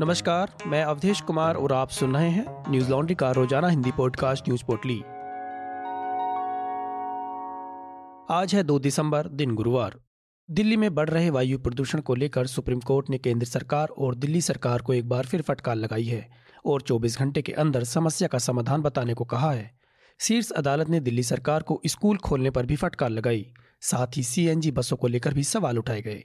नमस्कार, मैं अवधेश कुमार और आप सुन रहे हैं न्यूज़ लॉन्ड्री का रोज़ाना हिंदी पॉडकास्ट न्यूज़ पोटली आज है दो दिसंबर, दिन गुरुवार। दिल्ली में बढ़ रहे वायु प्रदूषण को लेकर सुप्रीम कोर्ट ने केंद्र सरकार और दिल्ली सरकार को एक बार फिर फटकार लगाई है और 24 घंटे के अंदर समस्या का समाधान बताने को कहा है। शीर्ष अदालत ने दिल्ली सरकार को स्कूल खोलने पर भी फटकार लगाई, साथ ही सीएनजी बसों को लेकर भी सवाल उठाए गए।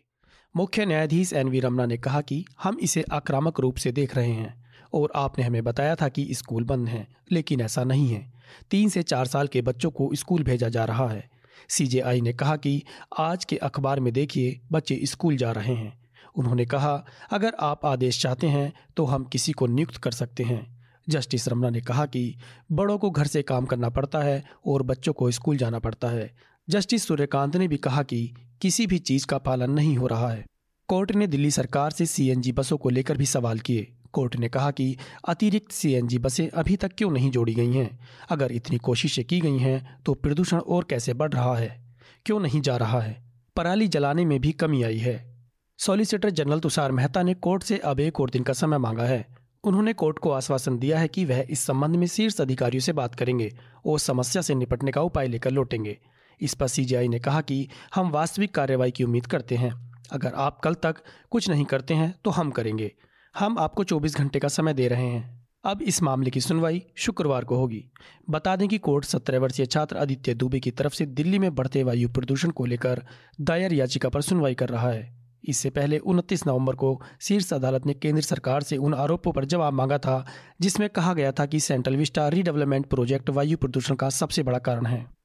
मुख्य न्यायाधीश एन वी रमना ने कहा कि हम इसे आक्रामक रूप से देख रहे हैं और आपने हमें बताया था कि स्कूल बंद हैं, लेकिन ऐसा नहीं है। तीन से चार साल के बच्चों को स्कूल भेजा जा रहा है। सीजेआई ने कहा कि आज के अखबार में देखिए, बच्चे स्कूल जा रहे हैं। उन्होंने कहा, अगर आप आदेश चाहते हैं तो हम किसी को नियुक्त कर सकते हैं। जस्टिस रमना ने कहा कि बड़ों को घर से काम करना पड़ता है और बच्चों को स्कूल जाना पड़ता है। जस्टिस सूर्यकांत ने भी कहा कि किसी भी चीज़ का पालन नहीं हो रहा है। कोर्ट ने दिल्ली सरकार से सीएनजी बसों को लेकर भी सवाल किए। कोर्ट ने कहा कि अतिरिक्त सीएनजी बसें अभी तक क्यों नहीं जोड़ी गई हैं? अगर इतनी कोशिशें की गई हैं तो प्रदूषण और कैसे बढ़ रहा है? क्यों नहीं जा रहा है? पराली जलाने में भी कमी आई है। सॉलिसिटर जनरल तुषार मेहता ने कोर्ट से अब एक और दिन का समय मांगा है। उन्होंने कोर्ट को आश्वासन दिया है कि वह इस संबंध में शीर्ष अधिकारियों से बात करेंगे और समस्या से निपटने का उपाय लेकर लौटेंगे। इस पर सीजीआई ने कहा कि हम वास्तविक कार्रवाई की उम्मीद करते हैं। अगर आप कल तक कुछ नहीं करते हैं तो हम करेंगे। हम आपको 24 घंटे का समय दे रहे हैं। अब इस मामले की सुनवाई शुक्रवार को होगी। बता दें कि कोर्ट सत्रह वर्षीय छात्र आदित्य दुबे की तरफ़ से दिल्ली में बढ़ते वायु प्रदूषण को लेकर दायर याचिका पर सुनवाई कर रहा है। इससे पहले उनतीस नवंबर को शीर्ष अदालत ने केंद्र सरकार से उन आरोपों पर जवाब मांगा था, जिसमें कहा गया था कि सेंट्रल विस्टा रीडेवलपमेंट प्रोजेक्ट वायु प्रदूषण का सबसे बड़ा कारण है।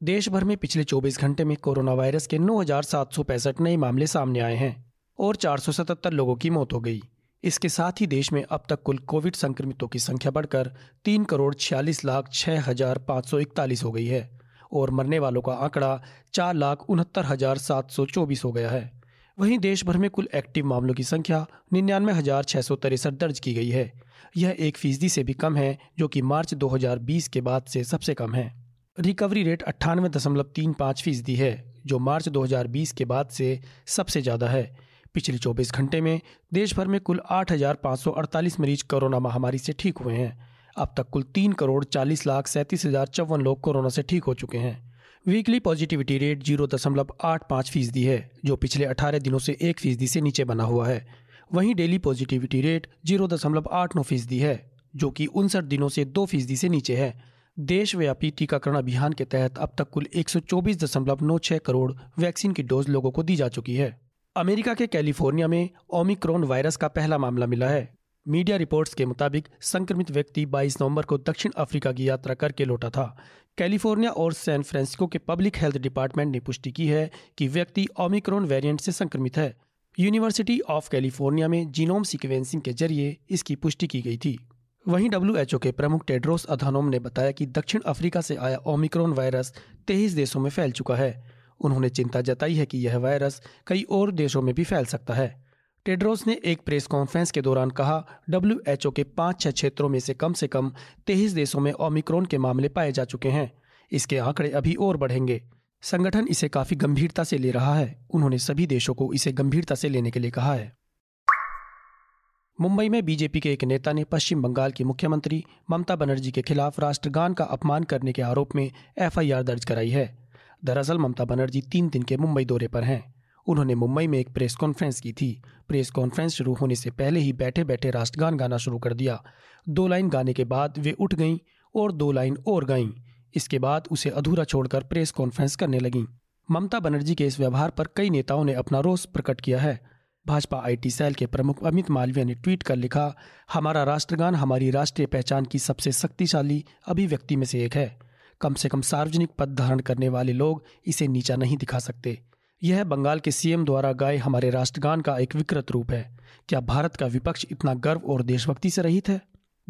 देश भर में पिछले 24 घंटे में कोरोना वायरस के नौ हज़ार सात सौ पैंसठ नए मामले सामने आए हैं और 477 लोगों की मौत हो गई। इसके साथ ही देश में अब तक कुल कोविड संक्रमितों की संख्या बढ़कर तीन करोड़ छियालीस लाख छह हज़ार पाँच सौ इकतालीस हो गई है और मरने वालों का आंकड़ा चार लाख उनहत्तर हज़ार सात सौ चौबीस हो गया है। वहीं देश भर में कुल एक्टिव मामलों की संख्या निन्यानवे हज़ार छह सौ तिरसठ दर्ज की गई है। यह एक फ़ीसदी से भी कम है, जो कि मार्च 2020 के बाद से सबसे कम है। रिकवरी रेट अट्ठानवे दशमलव तीन पाँच फ़ीसदी है जो मार्च 2020 के बाद से सबसे ज़्यादा है। पिछले 24 घंटे में देश भर में कुल 8,548 मरीज़ कोरोना महामारी से ठीक हुए हैं। अब तक कुल तीन करोड़ चालीस लाख सैंतीस हज़ार चौवन लोग कोरोना से ठीक हो चुके हैं। वीकली पॉजिटिविटी रेट ज़ीरो दशमलव आठ पाँच फ़ीसदी है जो पिछले अठारह दिनों से एक फ़ीसदी से नीचे बना हुआ है। वहीं डेली पॉजिटिविटी रेट ज़ीरो दशमलव आठ नौ फ़ीसदी है जो कि उनसठ दिनों से दो फ़ीसदी से नीचे है। देशव्यापी टीकाकरण अभियान के तहत अब तक कुल एक करोड़ वैक्सीन की डोज लोगों को दी जा चुकी है। अमेरिका के कैलिफ़ोर्निया में ओमिक्रॉन वायरस का पहला मामला मिला है। मीडिया रिपोर्ट्स के मुताबिक संक्रमित व्यक्ति 22 नवंबर को दक्षिण अफ्रीका की यात्रा करके लौटा था। कैलिफ़ोर्निया और सैन फ्रांसिस्को के पब्लिक हेल्थ डिपार्टमेंट ने पुष्टि की है कि व्यक्ति ओमिक्रॉन वेरिएंट से संक्रमित है। यूनिवर्सिटी ऑफ़ कैलिफ़ोर्निया में जीनोम सीक्वेंसिंग के ज़रिए इसकी पुष्टि की गई थी। वहीं डब्ल्यू के प्रमुख टेड्रोस अधानोम ने बताया कि दक्षिण अफ्रीका से आया ओमिक्रॉन वायरस तेईस देशों में फैल चुका है। उन्होंने चिंता जताई है कि यह वायरस कई और देशों में भी फैल सकता है। टेड्रोस ने एक प्रेस कॉन्फ्रेंस के दौरान कहा डब्ल्यू के पाँच छह क्षेत्रों में से कम से कम तेईस देशों में ओमिक्रॉन के मामले पाए जा चुके हैं। इसके आंकड़े अभी और बढ़ेंगे। संगठन इसे काफ़ी गंभीरता से ले रहा है। उन्होंने सभी देशों को इसे गंभीरता से लेने के लिए कहा है। मुंबई में बीजेपी के एक नेता ने पश्चिम बंगाल की मुख्यमंत्री ममता बनर्जी के खिलाफ राष्ट्रगान का अपमान करने के आरोप में एफआईआर दर्ज कराई है। दरअसल ममता बनर्जी तीन दिन के मुंबई दौरे पर हैं। उन्होंने मुंबई में एक प्रेस कॉन्फ्रेंस की थी। प्रेस कॉन्फ्रेंस शुरू होने से पहले ही बैठे बैठे राष्ट्रगान गाना शुरू कर दिया। दो लाइन गाने के बाद वे उठ गईं और दो लाइन और गाईं। इसके बाद उसे अधूरा छोड़कर प्रेस कॉन्फ्रेंस करने लगीं। ममता बनर्जी के इस व्यवहार पर कई नेताओं ने अपना रोष प्रकट किया है। भाजपा आईटी सेल के प्रमुख अमित मालवीय ने ट्वीट कर लिखा, हमारा राष्ट्रगान हमारी राष्ट्रीय पहचान की सबसे शक्तिशाली अभिव्यक्ति में से एक है। कम से कम सार्वजनिक पद धारण करने वाले लोग इसे नीचा नहीं दिखा सकते। यह बंगाल के सीएम द्वारा गाए हमारे राष्ट्रगान का एक विकृत रूप है। क्या भारत का विपक्ष इतना गर्व और देशभक्ति से रहित है?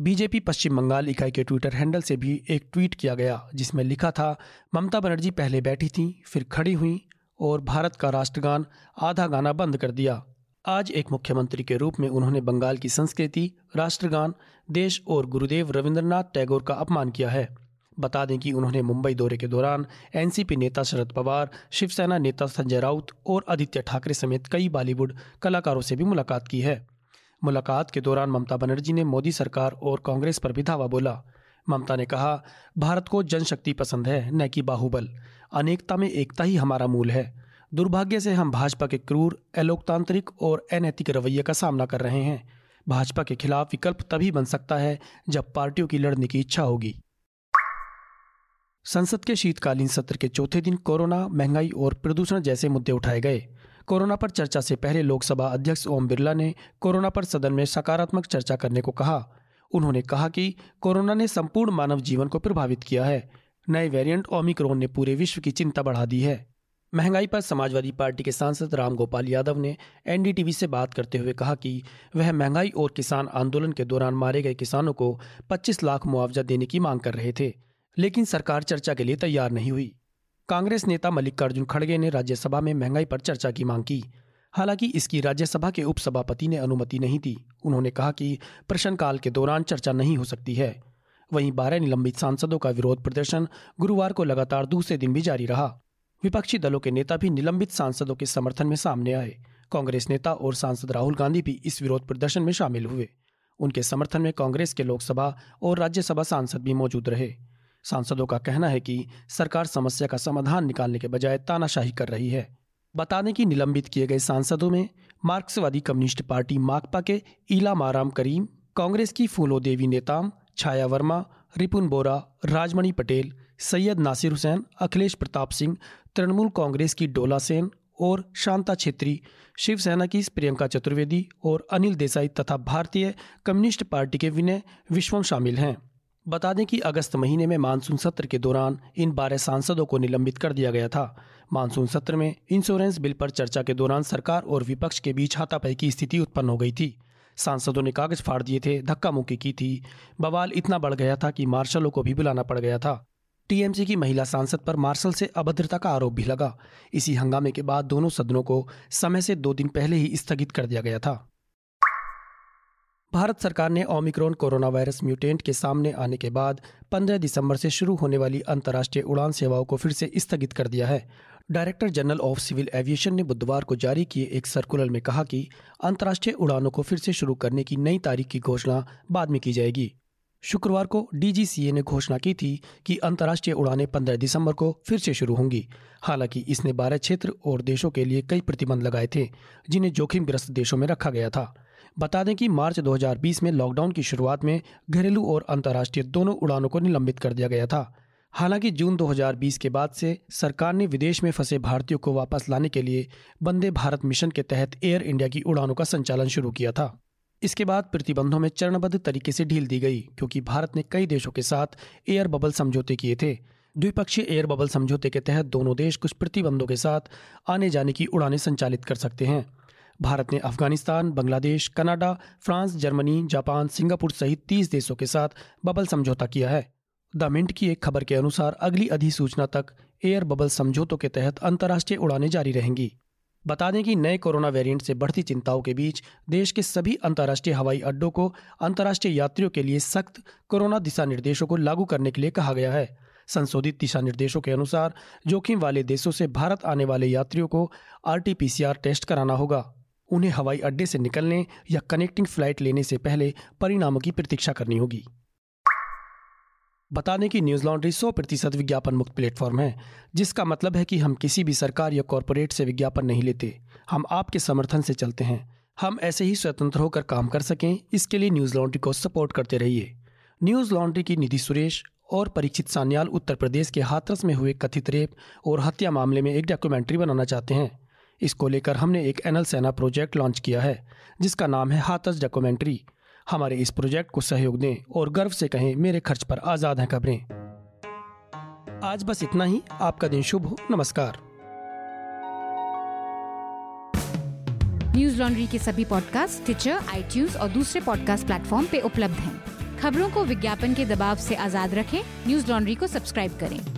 बीजेपी पश्चिम बंगाल इकाई के ट्विटर हैंडल से भी एक ट्वीट किया गया, जिसमें लिखा था, ममता बनर्जी पहले बैठी थी, फिर खड़ी हुई और भारत का राष्ट्रगान आधा गाना बंद कर दिया। आज एक मुख्यमंत्री के रूप में उन्होंने बंगाल की संस्कृति, राष्ट्रगान, देश और गुरुदेव रविंद्रनाथ टैगोर का अपमान किया है। बता दें कि उन्होंने मुंबई दौरे के दौरान एनसीपी नेता शरद पवार, शिवसेना नेता संजय राउत और आदित्य ठाकरे समेत कई बॉलीवुड कलाकारों से भी मुलाकात की है। मुलाकात के दौरान ममता बनर्जी ने मोदी सरकार और कांग्रेस पर भी धावा बोला। ममता ने कहा, भारत को जनशक्ति पसंद है, न कि बाहुबल। अनेकता में एकता ही हमारा मूल है। दुर्भाग्य से हम भाजपा के क्रूर, अलोकतांत्रिक और अनैतिक रवैये का सामना कर रहे हैं। भाजपा के खिलाफ विकल्प तभी बन सकता है जब पार्टियों की लड़ने की इच्छा होगी। संसद के शीतकालीन सत्र के चौथे दिन कोरोना, महँगाई और प्रदूषण जैसे मुद्दे उठाए गए। कोरोना पर चर्चा से पहले लोकसभा अध्यक्ष ओम बिरला ने कोरोना पर सदन में सकारात्मक चर्चा करने को कहा। उन्होंने कहा कि कोरोना ने संपूर्ण मानव जीवन को प्रभावित किया है। नए वेरिएंट ओमिक्रोन ने पूरे विश्व की चिंता बढ़ा दी है। महँगाई पर समाजवादी पार्टी के सांसद रामगोपाल यादव ने एनडीटीवी से बात करते हुए कहा कि वह महँगाई और किसान आंदोलन के दौरान मारे गए किसानों को 25 लाख मुआवजा देने की मांग कर रहे थे, लेकिन सरकार चर्चा के लिए तैयार नहीं हुई। कांग्रेस नेता मल्लिकार्जुन खड़गे ने राज्यसभा में महँगाई पर चर्चा की मांग की। हालाँकि इसकी राज्यसभा के उपसभापति ने अनुमति नहीं दी। उन्होंने कहा कि प्रश्नकाल के दौरान चर्चा नहीं हो सकती है। वहीं बारह निलंबित सांसदों का विरोध प्रदर्शन गुरुवार को लगातार दूसरे दिन भी जारी रहा। विपक्षी दलों के नेता भी निलंबित सांसदों के समर्थन में सामने आए। कांग्रेस नेता और सांसद राहुल गांधी भी इस विरोध प्रदर्शन में शामिल हुए। उनके समर्थन में कांग्रेस के लोकसभा और राज्यसभा सांसद भी मौजूद रहे। सांसदों का कहना है कि सरकार समस्या का समाधान निकालने के बजाय तानाशाही कर रही है। बता दें कि निलंबित किए गए सांसदों में मार्क्सवादी कम्युनिस्ट पार्टी माकपा के ईला माराम करीम, कांग्रेस की फूलो देवी नेताम, छाया वर्मा, रिपुन बोरा, राजमणि पटेल, सैयद नासिर हुसैन, अखिलेश प्रताप सिंह तृणमूल कांग्रेस की डोला सेन और शांता छेत्री, शिवसेना की प्रियंका चतुर्वेदी और अनिल देसाई तथा भारतीय कम्युनिस्ट पार्टी के विनय विश्वम शामिल हैं। बता दें कि अगस्त महीने में मानसून सत्र के दौरान इन बारह सांसदों को निलंबित कर दिया गया था। मानसून सत्र में इंश्योरेंस बिल पर चर्चा के दौरान सरकार और विपक्ष के बीच हाथापाई की स्थिति उत्पन्न हो गई थी। सांसदों ने कागज़ फाड़ दिए थे, धक्का मुक्की की थी। बवाल इतना बढ़ गया था कि मार्शलों को भी बुलाना पड़ गया था। टीएमसी की महिला सांसद पर मार्शल से अभद्रता का आरोप भी लगा। इसी हंगामे के बाद दोनों सदनों को समय से दो दिन पहले ही स्थगित कर दिया गया था। भारत सरकार ने ओमिक्रॉन कोरोना वायरस म्यूटेंट के सामने आने के बाद 15 दिसंबर से शुरू होने वाली अंतर्राष्ट्रीय उड़ान सेवाओं को फिर से स्थगित कर दिया है। Director general of civil aviation ने बुधवार को जारी किए एक सर्कुलर में कहा कि अंतर्राष्ट्रीय उड़ानों को फिर से शुरू करने की नई तारीख की घोषणा बाद में की जाएगी। शुक्रवार को डीजीसीए ने घोषणा की थी कि अंतर्राष्ट्रीय उड़ानें 15 दिसंबर को फिर से शुरू होंगी। हालाँकि इसने बारह क्षेत्र और देशों के लिए कई प्रतिबंध लगाए थे, जिन्हें जोखिमग्रस्त देशों में रखा गया था। बता दें कि मार्च 2020 में लॉकडाउन की शुरुआत में घरेलू और अंतर्राष्ट्रीय दोनों उड़ानों को निलंबित कर दिया गया था। हालाँकि जून 2020 के बाद से सरकार ने विदेश में फंसे भारतीयों को वापस लाने के लिए वंदे भारत मिशन के तहत एयर इंडिया की उड़ानों का संचालन शुरू किया था। इसके बाद प्रतिबंधों में चरणबद्ध तरीके से ढील दी गई, क्योंकि भारत ने कई देशों के साथ एयर बबल समझौते किए थे। द्विपक्षीय एयर बबल समझौते के तहत दोनों देश कुछ प्रतिबंधों के साथ आने जाने की उड़ानें संचालित कर सकते हैं। भारत ने Afghanistan, Bangladesh, Canada, France, Germany, Japan, Singapore सहित तीस देशों के साथ बबल समझौता किया है। द मिंट की एक खबर के अनुसार अगली अधिसूचना तक एयर बबल समझौतों के तहत अंतर्राष्ट्रीय उड़ानें जारी रहेंगी। बता दें कि नए कोरोना वेरिएंट से बढ़ती चिंताओं के बीच देश के सभी अंतर्राष्ट्रीय हवाई अड्डों को अंतर्राष्ट्रीय यात्रियों के लिए सख्त कोरोना दिशा निर्देशों को लागू करने के लिए कहा गया है। संशोधित दिशा निर्देशों के अनुसार जोखिम वाले देशों से भारत आने वाले यात्रियों को आरटीपीसीआर टेस्ट कराना होगा। उन्हें हवाई अड्डे से निकलने या कनेक्टिंग फ़्लाइट लेने से पहले परिणामों की प्रतीक्षा करनी होगी। बता दें कि न्यूज़ लॉन्ड्री सौ प्रतिशत विज्ञापन मुक्त प्लेटफॉर्म है, जिसका मतलब है कि हम किसी भी सरकार या कॉरपोरेट से विज्ञापन नहीं लेते। हम आपके समर्थन से चलते हैं। हम ऐसे ही स्वतंत्र होकर काम कर सकें, इसके लिए न्यूज़ लॉन्ड्री को सपोर्ट करते रहिए। न्यूज़ लॉन्ड्री की निधि सुरेश और परीक्षित सान्याल उत्तर प्रदेश के हाथरस में हुए कथित रेप और हत्या मामले में एक डॉक्यूमेंट्री बनाना चाहते हैं। इसको लेकर हमने एक एनल सेना प्रोजेक्ट लॉन्च किया है, जिसका नाम है हाथस डॉक्यूमेंट्री। हमारे इस प्रोजेक्ट को सहयोग दें और गर्व से कहें, मेरे खर्च पर आज़ाद हैं खबरें। आज बस इतना ही। आपका दिन शुभ हो। नमस्कार। न्यूज़ लॉन्ड्री के सभी पॉडकास्ट ट्विटर आई और दूसरे पॉडकास्ट प्लेटफॉर्म पे उपलब्ध हैं। खबरों को विज्ञापन के दबाव से आज़ाद रखें। न्यूज़ लॉन्ड्री को सब्सक्राइब करें।